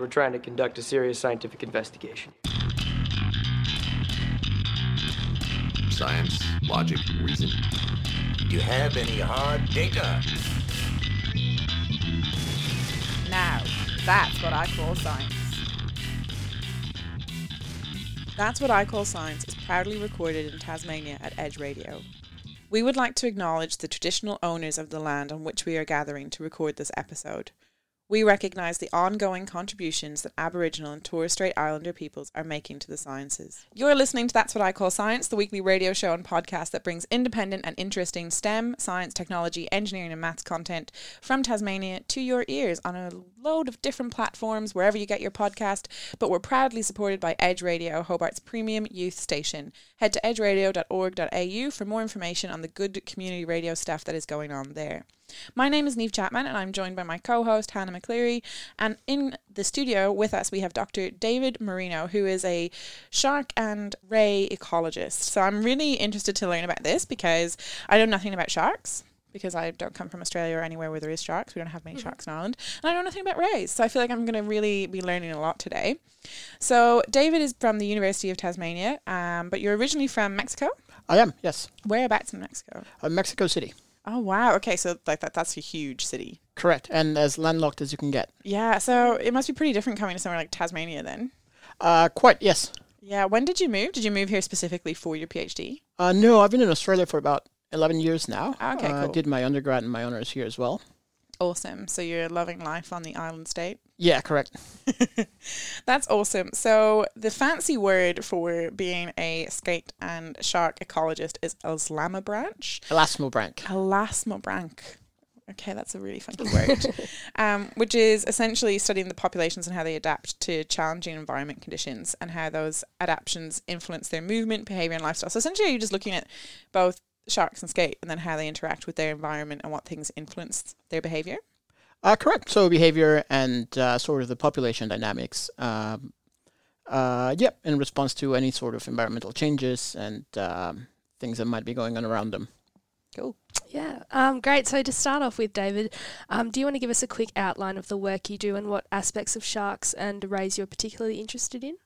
We're trying to conduct a serious scientific investigation. Science, logic, reason. Do you have any hard data? Now, that's what I call science. That's What I Call Science is proudly recorded in Tasmania at Edge Radio. We would like to acknowledge the traditional owners of the land on which we are gathering to record this episode. We recognise the ongoing contributions that Aboriginal and Torres Strait Islander peoples are making to the sciences. You're listening to That's What I Call Science, the weekly radio show and podcast that brings independent and interesting STEM, science, technology, engineering, and maths content from Tasmania to your ears on a load of different platforms wherever you get your podcast. But we're proudly supported by Edge Radio, Hobart's premium youth station. Head to edgeradio.org.au for more information on the good community radio stuff that is going on there. My name is Neve Chapman, and I'm joined by my co host, Hannah McCleary. And in the studio with us, we have Dr. David Moreno, who is a shark and ray ecologist. So I'm really interested to learn about this because I know nothing about sharks. Because I don't come from Australia or anywhere where there is sharks. We don't have many Mm-hmm. sharks in Ireland. And I know nothing about rays. So I feel like I'm going to really be learning a lot today. So, David is from the University of Tasmania, um, but you're originally from Mexico. I am, yes. Whereabouts in Mexico? Uh, Mexico City. Oh, wow. Okay. So, like, that, that's a huge city. Correct. And as landlocked as you can get. Yeah, so it must be pretty different coming to somewhere like Tasmania then. Uh, quite, yes. Yeah, when did you move? Did you move here specifically for your PhD? Uh, no, I've been in Australia for about 11 years now. Okay, uh, cool. did my undergrad and my honors here as well. Awesome. So you're loving life on the island state. Yeah, correct. That's awesome. So the fancy word for being a skate and shark ecologist is Elasmobranch. Elasmobranch. Elasmobranch. Okay, that's a really funky word. um, which is essentially studying the populations and how they adapt to challenging environment conditions and how those adaptations influence their movement, behavior, and lifestyle. So essentially, you're just looking at both sharks and skate and then how they interact with their environment and what things influence their behavior. Uh, correct. So behavior and uh, sort of the population dynamics. Um, uh, yep, in response to any sort of environmental changes and um, things that might be going on around them. Cool. Yeah, um, great. So to start off with, David, um, do you want to give us a quick outline of the work you do and what aspects of sharks and rays you're particularly interested in?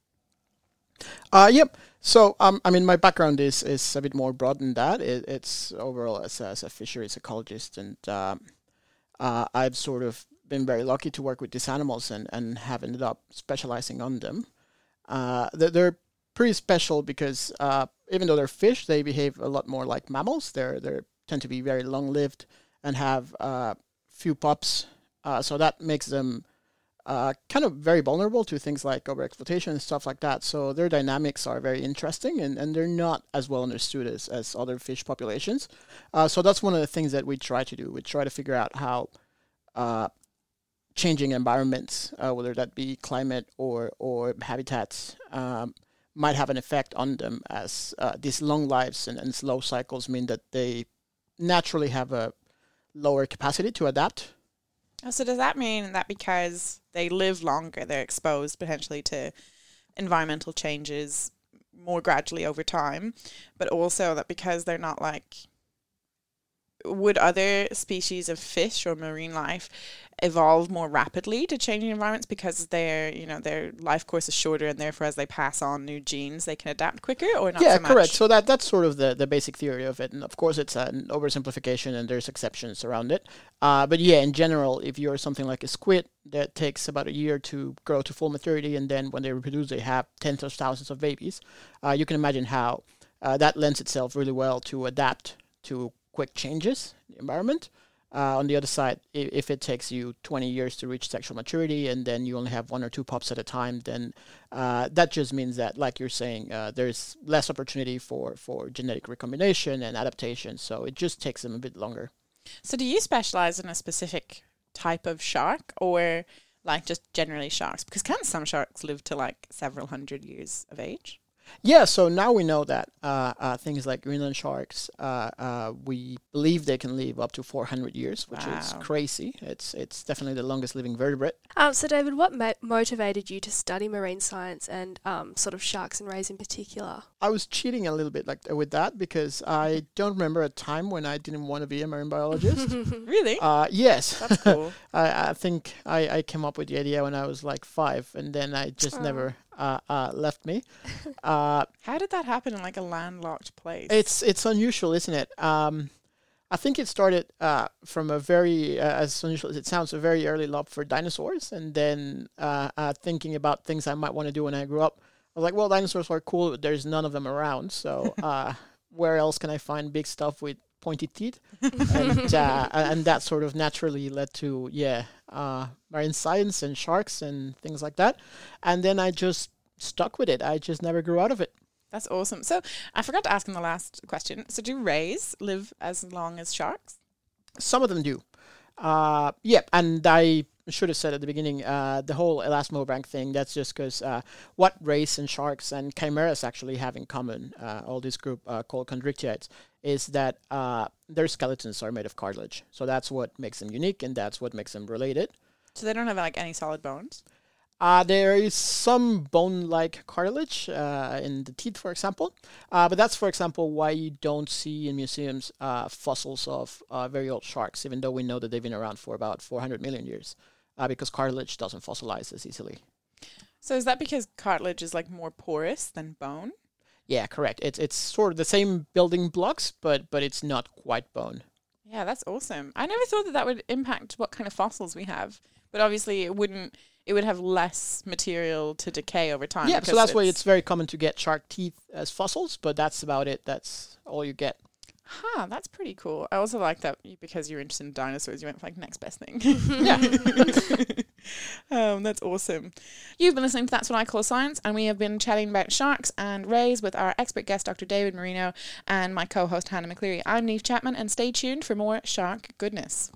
Uh, yep. So, um, I mean, my background is, is a bit more broad than that. It, it's overall as a, as a fisheries ecologist, and um, uh, I've sort of been very lucky to work with these animals and, and have ended up specializing on them. Uh, they're, pretty special because uh, even though they're fish, they behave a lot more like mammals. They're they tend to be very long lived and have uh, few pups, uh, so that makes them uh, kind of very vulnerable to things like overexploitation and stuff like that. So their dynamics are very interesting and, and they're not as well understood as, as other fish populations. Uh, so that's one of the things that we try to do. We try to figure out how uh, changing environments, uh, whether that be climate or, or habitats, um, might have an effect on them as uh, these long lives and, and slow cycles mean that they naturally have a lower capacity to adapt So does that mean that because they live longer, they're exposed potentially to environmental changes more gradually over time, but also that because they're not like would other species of fish or marine life evolve more rapidly to changing environments? Because their you know their life course is shorter and therefore as they pass on new genes they can adapt quicker or not yeah so much? correct so that that's sort of the, the basic theory of it. And of course it's an oversimplification and there's exceptions around it. Uh, but yeah in general if you're something like a squid that takes about a year to grow to full maturity and then when they reproduce they have tens of thousands of babies uh, you can imagine how uh, that lends itself really well to adapt to quick changes in the environment uh, on the other side, if, if it takes you 20 years to reach sexual maturity and then you only have one or two pups at a time, then uh, that just means that, like you're saying, uh, there's less opportunity for, for genetic recombination and adaptation. So it just takes them a bit longer. So do you specialize in a specific type of shark or like just generally sharks? Because can't some sharks live to like several hundred years of age? Yeah, so now we know that uh, uh, things like Greenland sharks, uh, uh, we believe they can live up to 400 years, which is crazy. It's it's definitely the longest living vertebrate. Um, so, David, what mo- motivated you to study marine science and um, sort of sharks and rays in particular? I was cheating a little bit like with that because I don't remember a time when I didn't want to be a marine biologist. Really? uh, yes, That's cool. I, I think I, I came up with the idea when I was like five, and then I just Oh. never uh, uh, left me. Uh, How did that happen in like a landlocked place? It's it's unusual, isn't it? Um, I think it started uh, from a very, uh, as unusual as it sounds, a very early love for dinosaurs, and then uh, uh, thinking about things I might want to do when I grew up. I was like, well, dinosaurs are cool, but there's none of them around, so uh, where else can I find big stuff with pointy teeth? and uh, and that sort of naturally led to yeah, uh, marine science and sharks and things like that, and then I just stuck with it. I just never grew out of it. That's awesome. So I forgot to ask in the last question. So do rays live as long as sharks? Some of them do. Uh, yep, and I should have said at the beginning, uh, the whole elasmobranch thing, that's just because uh, what rays and sharks and chimeras actually have in common, uh, all this group uh, called chondrichthyes, is that uh, their skeletons are made of cartilage. So that's what makes them unique, and that's what makes them related. So they don't have like any solid bones? Uh, there is some bone-like cartilage uh, in the teeth, for example, uh, but that's, for example, why you don't see in museums uh, fossils of uh, very old sharks, even though we know that they've been around for about 400 million years, uh, because cartilage doesn't fossilize as easily. So is that because cartilage is like more porous than bone? Yeah, correct. It's it's sort of the same building blocks, but but it's not quite bone. Yeah, that's awesome. I never thought that that would impact what kind of fossils we have, but obviously it wouldn't. It would have less material to decay over time. yeah, so that's why it's very common to get shark teeth as fossils, but that's about it. That's all you get. Huh, that's pretty cool. I also like that you- because you're interested in dinosaurs, you went for like next best thing. Yeah. um, that's awesome. You've been listening to That's What I Call Science, and we have been chatting about sharks and rays with our expert guest, Dr. David Moreno, and my co host, Hannah McCleary. I'm Neve Chapman, and stay tuned for more shark goodness.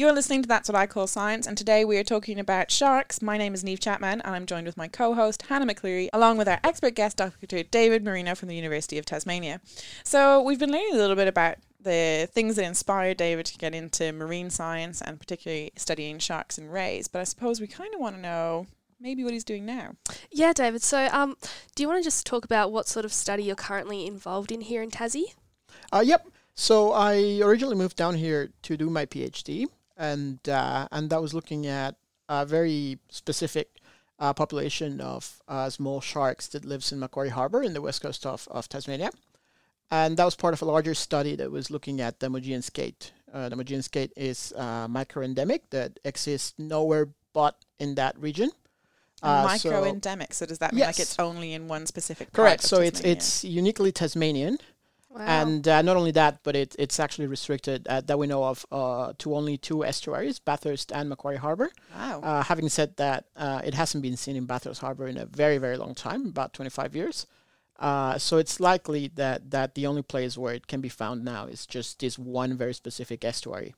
You're listening to That's What I Call Science, and today we are talking about sharks. My name is Neve Chapman, and I'm joined with my co host, Hannah McCleary, along with our expert guest, Dr. David Moreno from the University of Tasmania. So, we've been learning a little bit about the things that inspired David to get into marine science and particularly studying sharks and rays, but I suppose we kind of want to know maybe what he's doing now. Yeah, David. So, um, do you want to just talk about what sort of study you're currently involved in here in Tassie? Uh, yep. So I originally moved down here to do my PhD, and uh, and that was looking at a very specific uh, population of uh, small sharks that lives in Macquarie Harbour in the west coast of, of Tasmania, and that was part of a larger study that was looking at the Maugean skate. Uh, the Maugean skate is uh, microendemic that exists nowhere but in that region. Uh, so- Microendemic. So, does that mean like it's only in one specific Correct. So it's it's uniquely Tasmanian. Wow. And uh, not only that, but it, it's actually restricted uh, that we know of uh, to only two estuaries, Bathurst and Macquarie Harbour. Wow. Uh, having said that, uh, it hasn't been seen in Bathurst Harbour in a very, very long time, about 25 years. Uh, so it's likely that, that the only place where it can be found now is just this one very specific estuary.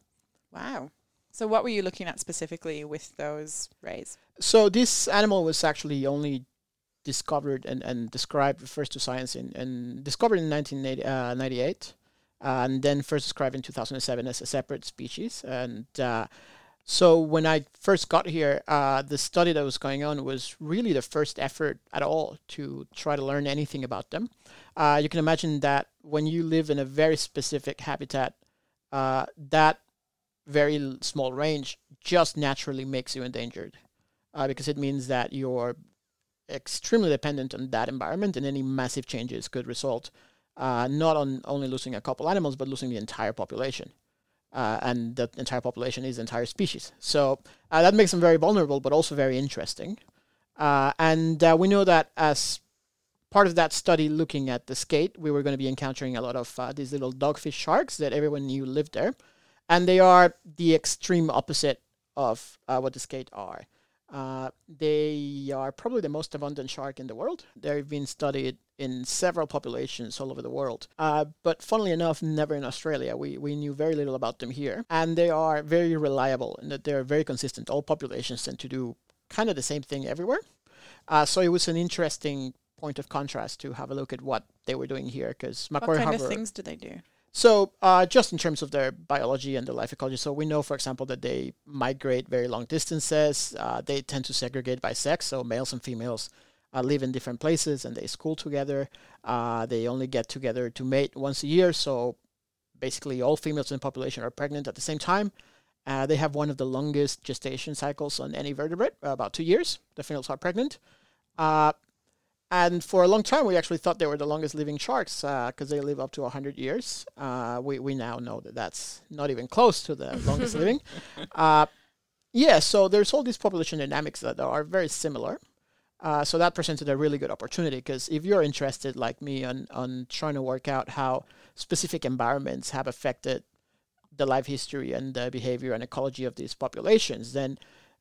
Wow. So, what were you looking at specifically with those rays? So this animal was actually only discovered and, and described first to science in and discovered in 1998 uh, and then first described in 2007 as a separate species and uh, so when I first got here, uh, the study that was going on was really the first effort at all to try to learn anything about them. Uh, you can imagine that when you live in a very specific habitat, uh, that very small range just naturally makes you endangered uh, because it means that you're extremely dependent on that environment and any massive changes could result uh, not on only losing a couple animals but losing the entire population. Uh, and the entire population is the entire species. So uh, that makes them very vulnerable but also very interesting. Uh, and uh, we know that as part of that study looking at the skate we were going to be encountering a lot of uh, these little dogfish sharks that everyone knew lived there. And they are the extreme opposite of what the skate are Uh, they are probably the most abundant shark in the world. They've been studied in several populations all over the world. Uh, but funnily enough, never in Australia. We, we knew very little about them here. And they are very reliable in that they're very consistent. All populations tend to do kind of the same thing everywhere. Uh, so it was an interesting point of contrast to have a look at what they were doing here because Macquarie What Macquarie kind Harbour. of things do they do? So, uh, just in terms of their biology and their life ecology, so we know, for example, that they migrate very long distances. Uh, they tend to segregate by sex, so males and females uh, live in different places and they school together. Uh, they only get together to mate once a year, so basically all females in the population are pregnant at the same time. Uh, they have one of the longest gestation cycles on any vertebrate, about two years. The females are pregnant. Uh, and for a long time, we actually thought they were the longest living sharks because they live up to 100 years. Uh, we, we now know that that's not even close to the longest living. Uh, yeah, so there's all these population dynamics that are very similar. Uh, so that presented a really good opportunity because if you're interested, like me, on, on trying to work out how specific environments have affected the life history and the behavior and ecology of these populations, then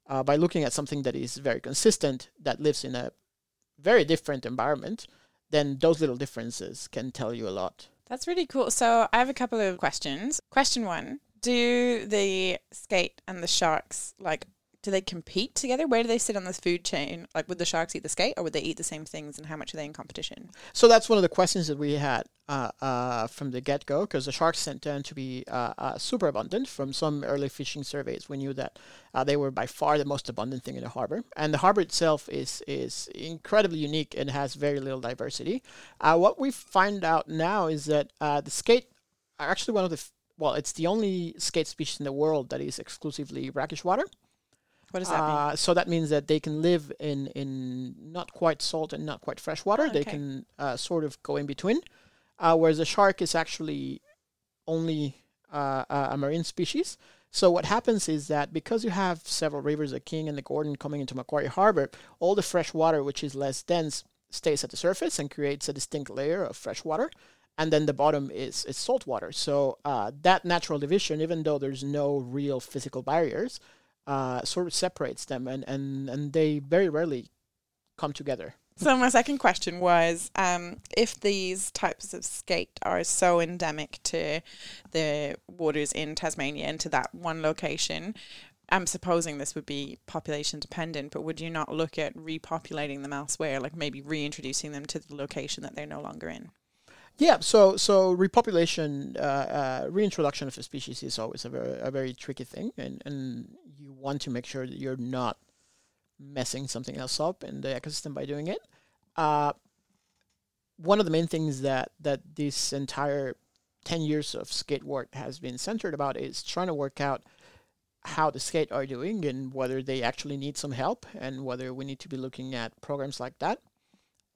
uh, by looking at something that is very consistent, that lives in a very different environment, then those little differences can tell you a lot. That's really cool. So I have a couple of questions. Question one: Do the skate and the sharks like? Do they compete together? Where do they sit on this food chain? Like, would the sharks eat the skate, or would they eat the same things? And how much are they in competition? So that's one of the questions that we had uh, uh, from the get go, because the sharks tend to be uh, uh, super abundant. From some early fishing surveys, we knew that uh, they were by far the most abundant thing in the harbor, and the harbor itself is is incredibly unique and has very little diversity. Uh, what we find out now is that the skate are actually one of the f- well, it's the only skate species in the world that is exclusively brackish water. What does that mean? Uh, so that means that they can live in, in not quite salt and not quite fresh water. They can uh, sort of go in between. Uh, whereas a shark is actually only uh, a a marine species. So what happens is that because you have several rivers, the King and the Gordon, coming into Macquarie Harbor, all the fresh water, which is less dense, stays at the surface and creates a distinct layer of fresh water. And then the bottom is, is salt water. So uh, that natural division, even though there's no real physical barriers, uh, sort of separates them, and, and, and they very rarely come together. So my second question was, um, if these types of skate are so endemic to the waters in Tasmania and to that one location, I'm supposing this would be population dependent, but would you not look at repopulating them elsewhere, like maybe reintroducing them to the location that they're no longer in? Yeah, so so repopulation, uh, uh, reintroduction of a species is always a very a very tricky thing, and, and you want to make sure that you're not messing something else up in the ecosystem by doing it. Uh, one of the main things that that this entire ten years of skate work has been centered about is trying to work out how the skate are doing and whether they actually need some help and whether we need to be looking at programs like that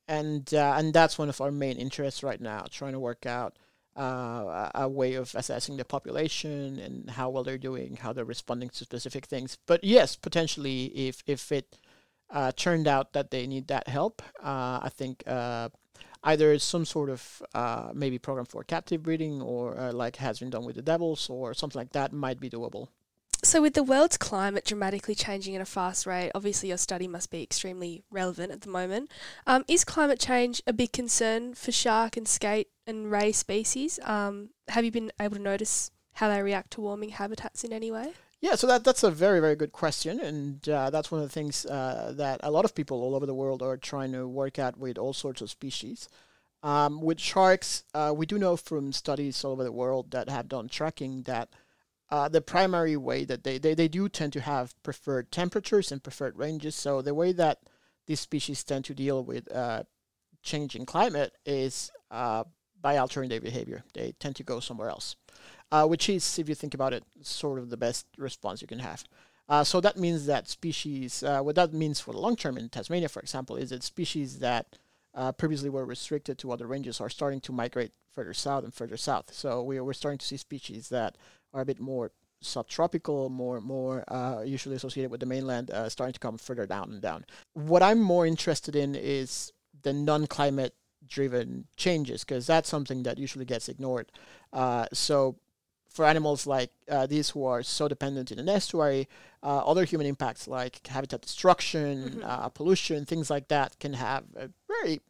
and uh, and that's one of our main interests right now, trying to work out uh, a way of assessing the population and how well they're doing, how they're responding to specific things. But yes, potentially, if if it uh, turned out that they need that help, uh, I think uh, either some sort of uh, maybe program for captive breeding or like has been done with the devils or something like that might be doable. So, with the world's climate dramatically changing at a fast rate, obviously your study must be extremely relevant at the moment. Um, is climate change a big concern for shark and skate and ray species? Um, have you been able to notice how they react to warming habitats in any way? Yeah, so that that's a very very good question, and uh, that's one of the things uh, that a lot of people all over the world are trying to work out with all sorts of species. Um, with sharks, uh, we do know from studies all over the world that have done tracking that uh, the primary way that they, they, they do tend to have preferred temperatures and preferred ranges. So the way that these species tend to deal with uh, changing climate is uh, by altering their behavior. They tend to go somewhere else, uh, which is, if you think about it, sort of the best response you can have. Uh, so that means that species, uh, what that means for the long term in Tasmania, for example, is that species that previously were restricted to other ranges are starting to migrate further south and further south. So we, we're starting to see species that are a bit more subtropical, more more uh, usually associated with the mainland, uh, starting to come further down and down. What I'm more interested in is the non-climate driven changes because that's something that usually gets ignored. Uh, so, for animals like uh, these who are so dependent in an estuary, uh, other human impacts like habitat destruction, uh, pollution, things like that can have a very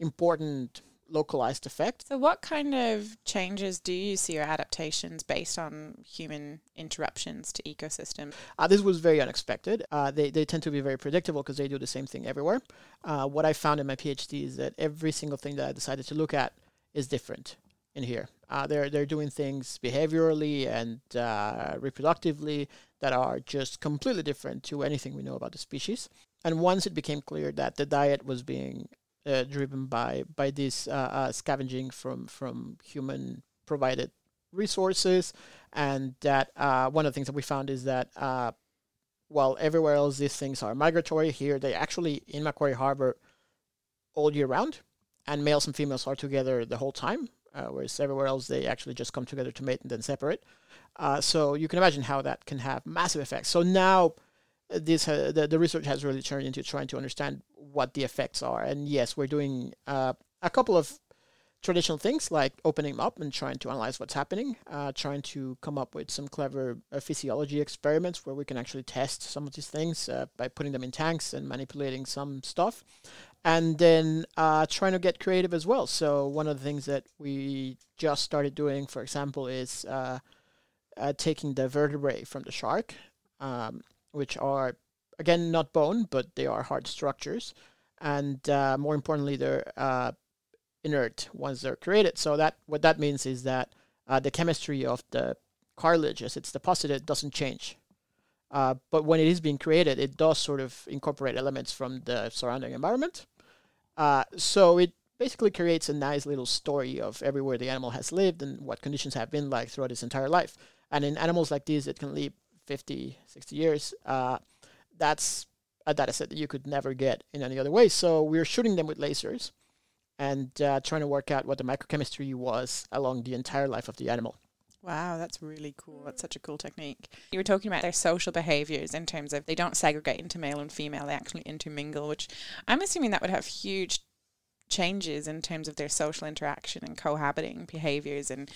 important localized effect. So, what kind of changes do you see or adaptations based on human interruptions to ecosystems? Uh, this was very unexpected. Uh, they, they tend to be very predictable because they do the same thing everywhere. Uh, what I found in my PhD is that every single thing that I decided to look at is different in here. Uh, they're, they're doing things behaviorally and uh, reproductively that are just completely different to anything we know about the species. And once it became clear that the diet was being uh, driven by by this uh, uh, scavenging from from human provided resources, and that uh, one of the things that we found is that while everywhere else these things are migratory, here they actually in Macquarie Harbour all year round, and males and females are together the whole time, uh, whereas everywhere else they actually just come together to mate and then separate. Uh, so you can imagine how that can have massive effects. So now this uh, the, the research has really turned into trying to understand what the effects are. And yes, we're doing uh, a couple of traditional things like opening up and trying to analyze what's happening, uh, trying to come up with some clever uh, physiology experiments where we can actually test some of these things uh, by putting them in tanks and manipulating some stuff. And then uh, trying to get creative as well. So, one of the things that we just started doing, for example, is uh, uh, taking the vertebrae from the shark, um, which are, again, not bone, but they are hard structures. And uh, more importantly, they're uh, inert once they're created. So that what that means is that uh, the chemistry of the cartilage as it's deposited doesn't change. Uh, but when it is being created, it does sort of incorporate elements from the surrounding environment. Uh, so it basically creates a nice little story of everywhere the animal has lived and what conditions have been like throughout its entire life. And in animals like these, it can live 50, 60 years. Uh, that's a data set that you could never get in any other way. So we're shooting them with lasers and uh, trying to work out what the microchemistry was along the entire life of the animal. Wow, that's really cool. That's such a cool technique. You were talking about their social behaviors in terms of they don't segregate into male and female, they actually intermingle, which I'm assuming that would have huge changes in terms of their social interaction and cohabiting behaviors. And,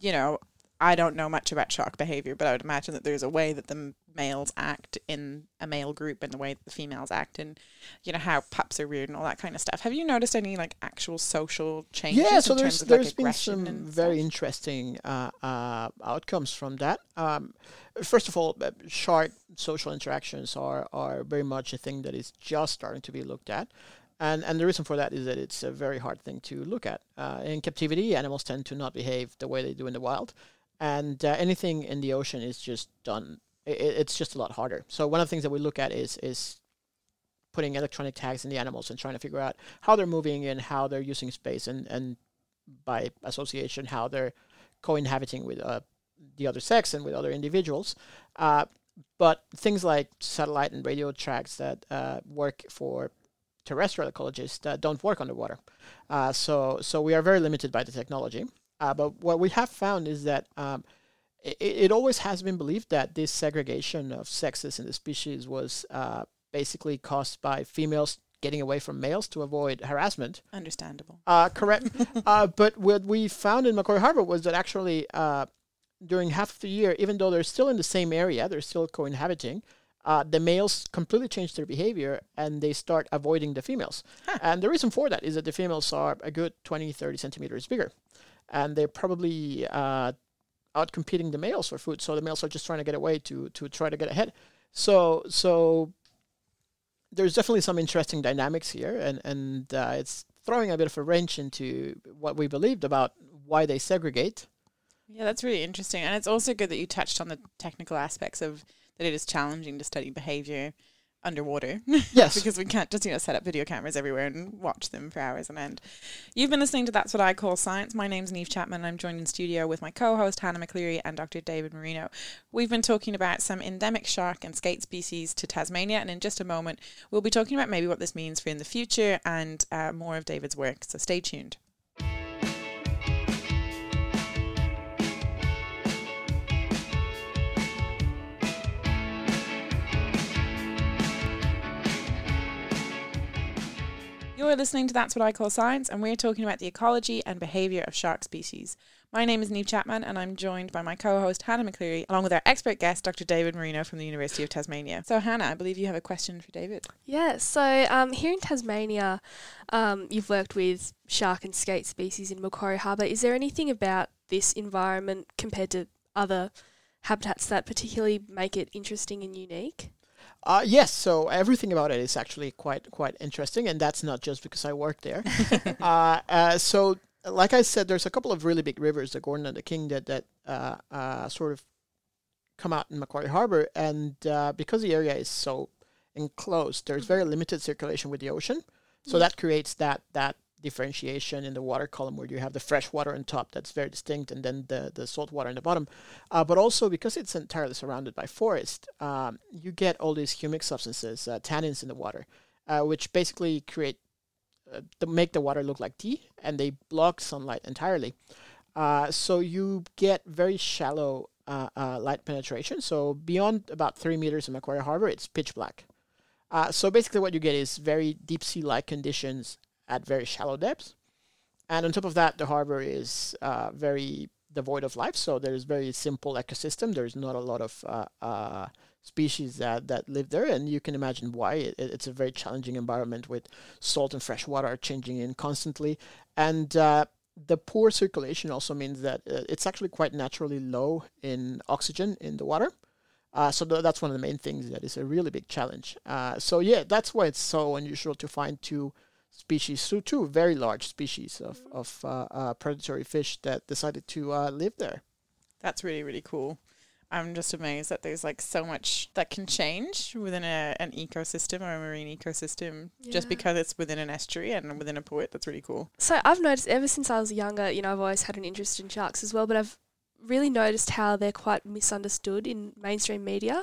you know, I don't know much about shark behavior, but I would imagine that there's a way that the males act in a male group and the way that the females act and you know how pups are reared and all that kind of stuff. Have you noticed any like actual social changes? Yeah, so in there's terms of, there's like, been some very stuff? interesting uh, uh, outcomes from that. Um, first of all, uh, shark social interactions are are very much a thing that is just starting to be looked at. And, and the reason for that is that it's a very hard thing to look at. Uh, in captivity, animals tend to not behave the way they do in the wild, and uh, anything in the ocean is just done. i it's just a lot harder. So one of the things that we look at is is putting electronic tags in the animals and trying to figure out how they're moving and how they're using space, and and by association how they're co-inhabiting with uh, the other sex and with other individuals. Uh, but things like satellite and radio tracks that uh, work for terrestrial ecologists uh, don't work underwater. Uh, so so we are very limited by the technology. Uh, but what we have found is that um, it, it always has been believed that this segregation of sexes in the species was uh, basically caused by females getting away from males to avoid harassment. Understandable. Uh, correct. uh, but what we found in Macquarie Harbour was that actually uh, during half of the year, even though they're still in the same area, they're still co-inhabiting, uh, the males completely change their behavior and they start avoiding the females. And the reason for that is that the females are a good 20, 30 centimeters bigger. And they're probably uh, out competing the males for food. So the males are just trying to get away to, to try to get ahead. So, so there's definitely some interesting dynamics here, and and uh, it's throwing a bit of a wrench into what we believed about why they segregate. Yeah, that's really interesting. And it's also good that you touched on the technical aspects of that it is challenging to study behavior underwater. Yes. because we can't just, you know, set up video cameras everywhere and watch them for hours on end. You've been listening to That's What I Call Science. My name's Neve Chapman I'm joined in studio with my co-host Hannah McCleary and Dr. David Moreno. We've been talking about some endemic shark and skate species to Tasmania and in just a moment we'll be talking about maybe what this means for in the future and uh, more of David's work. So stay tuned. You're listening to That's What I Call Science, and we're talking about the ecology and behaviour of shark species. My name is Neve Chapman, and I'm joined by my co host, Hannah McCleary, along with our expert guest, Dr. David Moreno from the University of Tasmania. So, Hannah, I believe you have a question for David. Yeah, so um, here in Tasmania, um, you've worked with shark and skate species in Macquarie Harbour. Is there anything about this environment compared to other habitats that particularly make it interesting and unique? Uh, yes, so everything about it is actually quite quite interesting, and that's not just because I work there. uh, uh, so, like I said, there's a couple of really big rivers, the Gordon and the King, that that uh, uh, sort of come out in Macquarie Harbour, and uh, because the area is so enclosed, there's very limited circulation with the ocean, so that creates that that differentiation in the water column where you have the fresh water on top that's very distinct and then the, the salt water in the bottom. Uh, but also because it's entirely surrounded by forest, um, you get all these humic substances, uh, tannins in the water, uh, which basically create, uh, the, make the water look like tea and they block sunlight entirely. Uh, so you get very shallow uh, light penetration. So beyond about three meters in Macquarie Harbor, it's pitch black. So basically, what you get is very deep sea like conditions at very shallow depths. And on top of that, the harbor is uh, very devoid of life. So there's very simple ecosystem. There's not a lot of uh, uh, species that, that live there. And you can imagine why. It, it's a very challenging environment with salt and fresh water changing in constantly. And uh, the poor circulation also means that uh, it's actually quite naturally low in oxygen in the water. Uh, so th- that's one of the main things that is a really big challenge. Uh, so yeah, that's why it's so unusual to find two species, so two very large species of of uh, uh, predatory fish that decided to uh, live there. That's really, really cool. I'm just amazed that there's like so much that can change within a, an ecosystem or a marine ecosystem just because it's within an estuary and within a port. That's really cool. So I've noticed ever since I was younger, you know, I've always had an interest in sharks as well, but I've really noticed how they're quite misunderstood in mainstream media.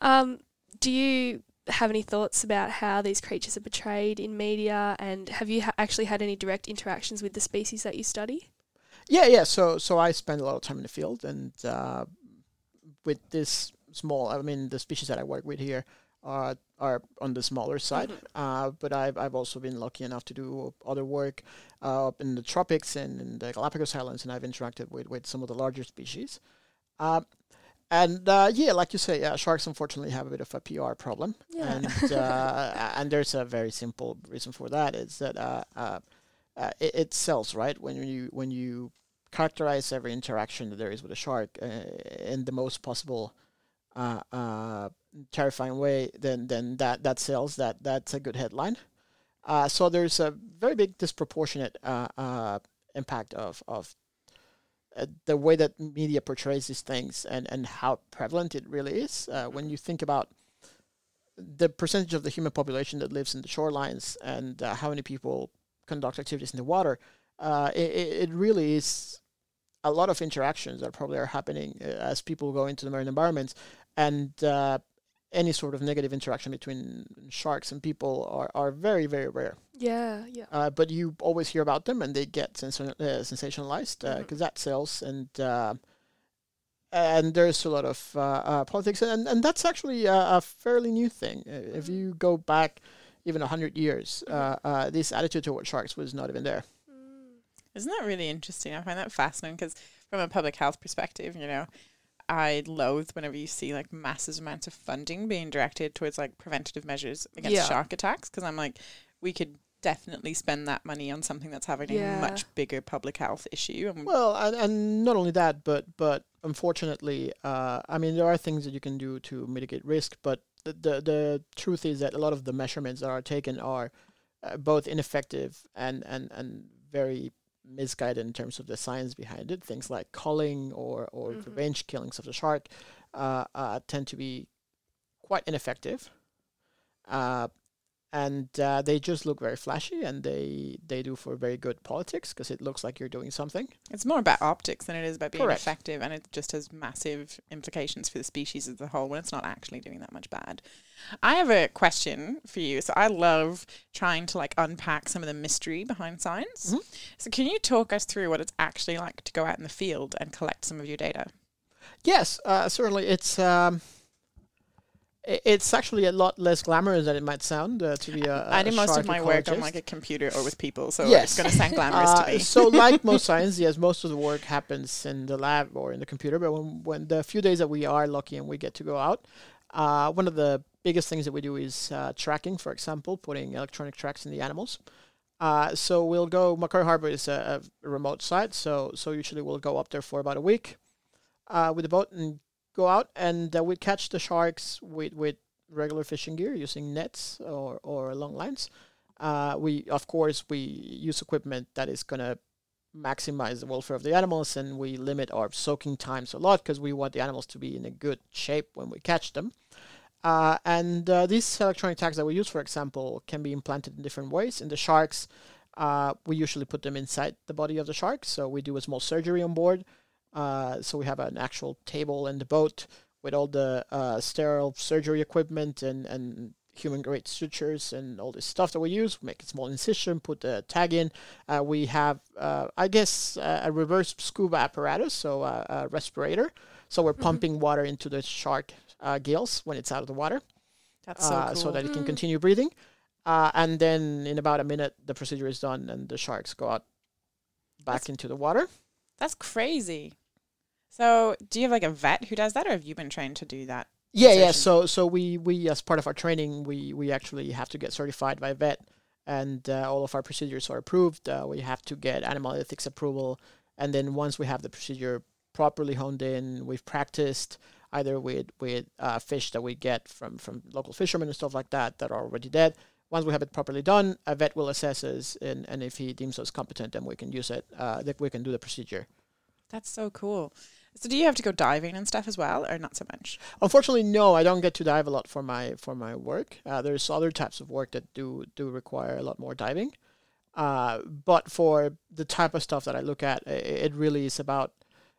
Um, do you have any thoughts about how these creatures are portrayed in media, and have you ha- actually had any direct interactions with the species that you study? Yeah, yeah. So so I spend a lot of time in the field, and uh, with this small, I mean, the species that I work with here are are on the smaller side. Uh, but I've I've also been lucky enough to do other work uh, up in the tropics and in the Galapagos Islands, and I've interacted with with some of the larger species. And uh, yeah, like you say, uh, sharks unfortunately have a bit of a PR problem, Yeah. and uh, and there's a very simple reason for that. Is that uh, uh, uh, it, it sells right when you when you characterize every interaction that there is with a shark uh, in the most possible uh, uh, terrifying way, then then that that sells. That that's a good headline. Uh, so there's a very big disproportionate uh, uh, impact of of uh, the way that media portrays these things and, and how prevalent it really is. Uh, when you think about the percentage of the human population that lives in the shorelines and uh, how many people conduct activities in the water, uh, it, it really is a lot of interactions that probably are happening uh, as people go into the marine environments, and any sort of negative interaction between sharks and people are, are very very rare. Yeah, yeah. Uh, but you always hear about them, and they get sens- uh, sensationalized because that sells, and uh, and there's a lot of uh, uh, politics, and and that's actually a, a fairly new thing. Uh, If you go back even a hundred years, uh, uh, this attitude toward sharks was not even there. Isn't that really interesting? I find that fascinating because from a public health perspective, you know, I loathe whenever you see like massive amounts of funding being directed towards like preventative measures against Yeah. shark attacks because I'm like, we could definitely spend that money on something that's having Yeah. a much bigger public health issue. And Well, and, and not only that, but but unfortunately, uh, I mean, there are things that you can do to mitigate risk, but the the, the truth is that a lot of the measurements that are taken are uh, both ineffective and, and, and very misguided in terms of the science behind it. Things like culling or or Mhm. revenge killings of the shark uh, uh, tend to be quite ineffective. And uh, they just look very flashy, and they they do for very good politics because it looks like you're doing something. It's more about optics than it is about being Correct. effective, and it just has massive implications for the species as a whole when it's not actually doing that much bad. I have a question for you. So I love trying to like unpack some of the mystery behind science. Mhm. So can you talk us through what it's actually like to go out in the field and collect some of your data? Yes, uh, certainly. It's um, It's actually a lot less glamorous than it might sound uh, to be a, I a do most of my work on like a computer or with people, so Yes. it's going to sound glamorous Uh, to me. so, like most science, yes, most of the work happens in the lab or in the computer. But when, when the few days that we are lucky and we get to go out, uh, one of the biggest things that we do is uh, tracking. For example, putting electronic tracks in the animals. Uh, so we'll go. Macquarie Harbor is a, a remote site, so so usually we'll go up there for about a week uh, with the boat and go out, and uh, we catch the sharks with with regular fishing gear using nets or or long lines. Uh, we of course we use equipment that is gonna maximize the welfare of the animals, and we limit our soaking times a lot because we want the animals to be in a good shape when we catch them. Uh, and uh, these electronic tags that we use, for example, can be implanted in different ways. In the sharks, uh, we usually put them inside the body of the shark, so we do a small surgery on board. Uh, so we have an actual table in the boat with all the uh, sterile surgery equipment and, and human grade sutures and all this stuff that we use. We make a small incision, put the tag in. Uh, we have, uh, I guess, uh, a reverse scuba apparatus, so a, a respirator. So we're pumping water into the shark uh, gills when it's out of the water, That's so uh, cool. so that it can continue breathing. Uh, and then in about a minute, the procedure is done, and the sharks go out back That's- into the water. That's crazy. So, do you have like a vet who does that, or have you been trained to do that? Yeah, yeah. So, so we we as part of our training, we we actually have to get certified by a vet, and uh, all of our procedures are approved. Uh, we have to get animal ethics approval, and then once we have the procedure properly honed in, we've practiced either with with uh, fish that we get from from local fishermen and stuff like that that are already dead. Once we have it properly done, a vet will assess us, and, and if he deems us competent, then we can use it. Uh, that we can do the procedure. That's so cool. So, do you have to go diving and stuff as well, or not so much? Unfortunately, no. I don't get to dive a lot for my for my work. Uh, there's other types of work that do do require a lot more diving. Uh, but for the type of stuff that I look at, i- it really is about.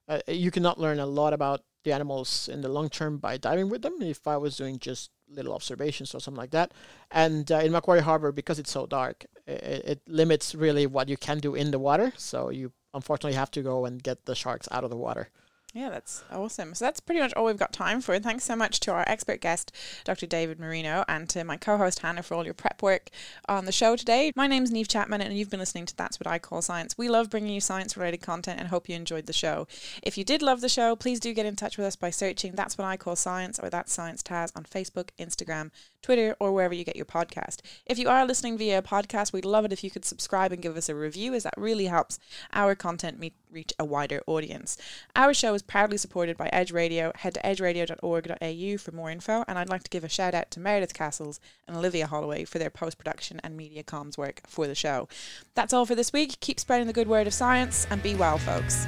Uh, you cannot learn a lot about the animals in the long term by diving with them. If I was doing just little observations or something like that, and uh, in Macquarie Harbor, because it's so dark, it, it limits really what you can do in the water. So you unfortunately have to go and get the sharks out of the water. Yeah, that's awesome. So that's pretty much all we've got time for. Thanks so much to our expert guest, Dr. David Moreno, and to my co-host Hannah for all your prep work on the show today. My name's Neve Chapman, and you've been listening to That's What I Call Science. We love bringing you science-related content, and hope you enjoyed the show. If you did love the show, please do get in touch with us by searching That's What I Call Science or That's Science Taz on Facebook, Instagram, Twitter, or wherever you get your podcast. If you are listening via a podcast, we'd love it if you could subscribe and give us a review, as that really helps our content meet, reach a wider audience. Our show is proudly supported by Edge Radio. Head to edgeradio.org.au for more info, and I'd like to give a shout out to Meredith Castles and Olivia Holloway for their post production and media comms work for the show. That's all for this week. Keep spreading the good word of science and be well, folks.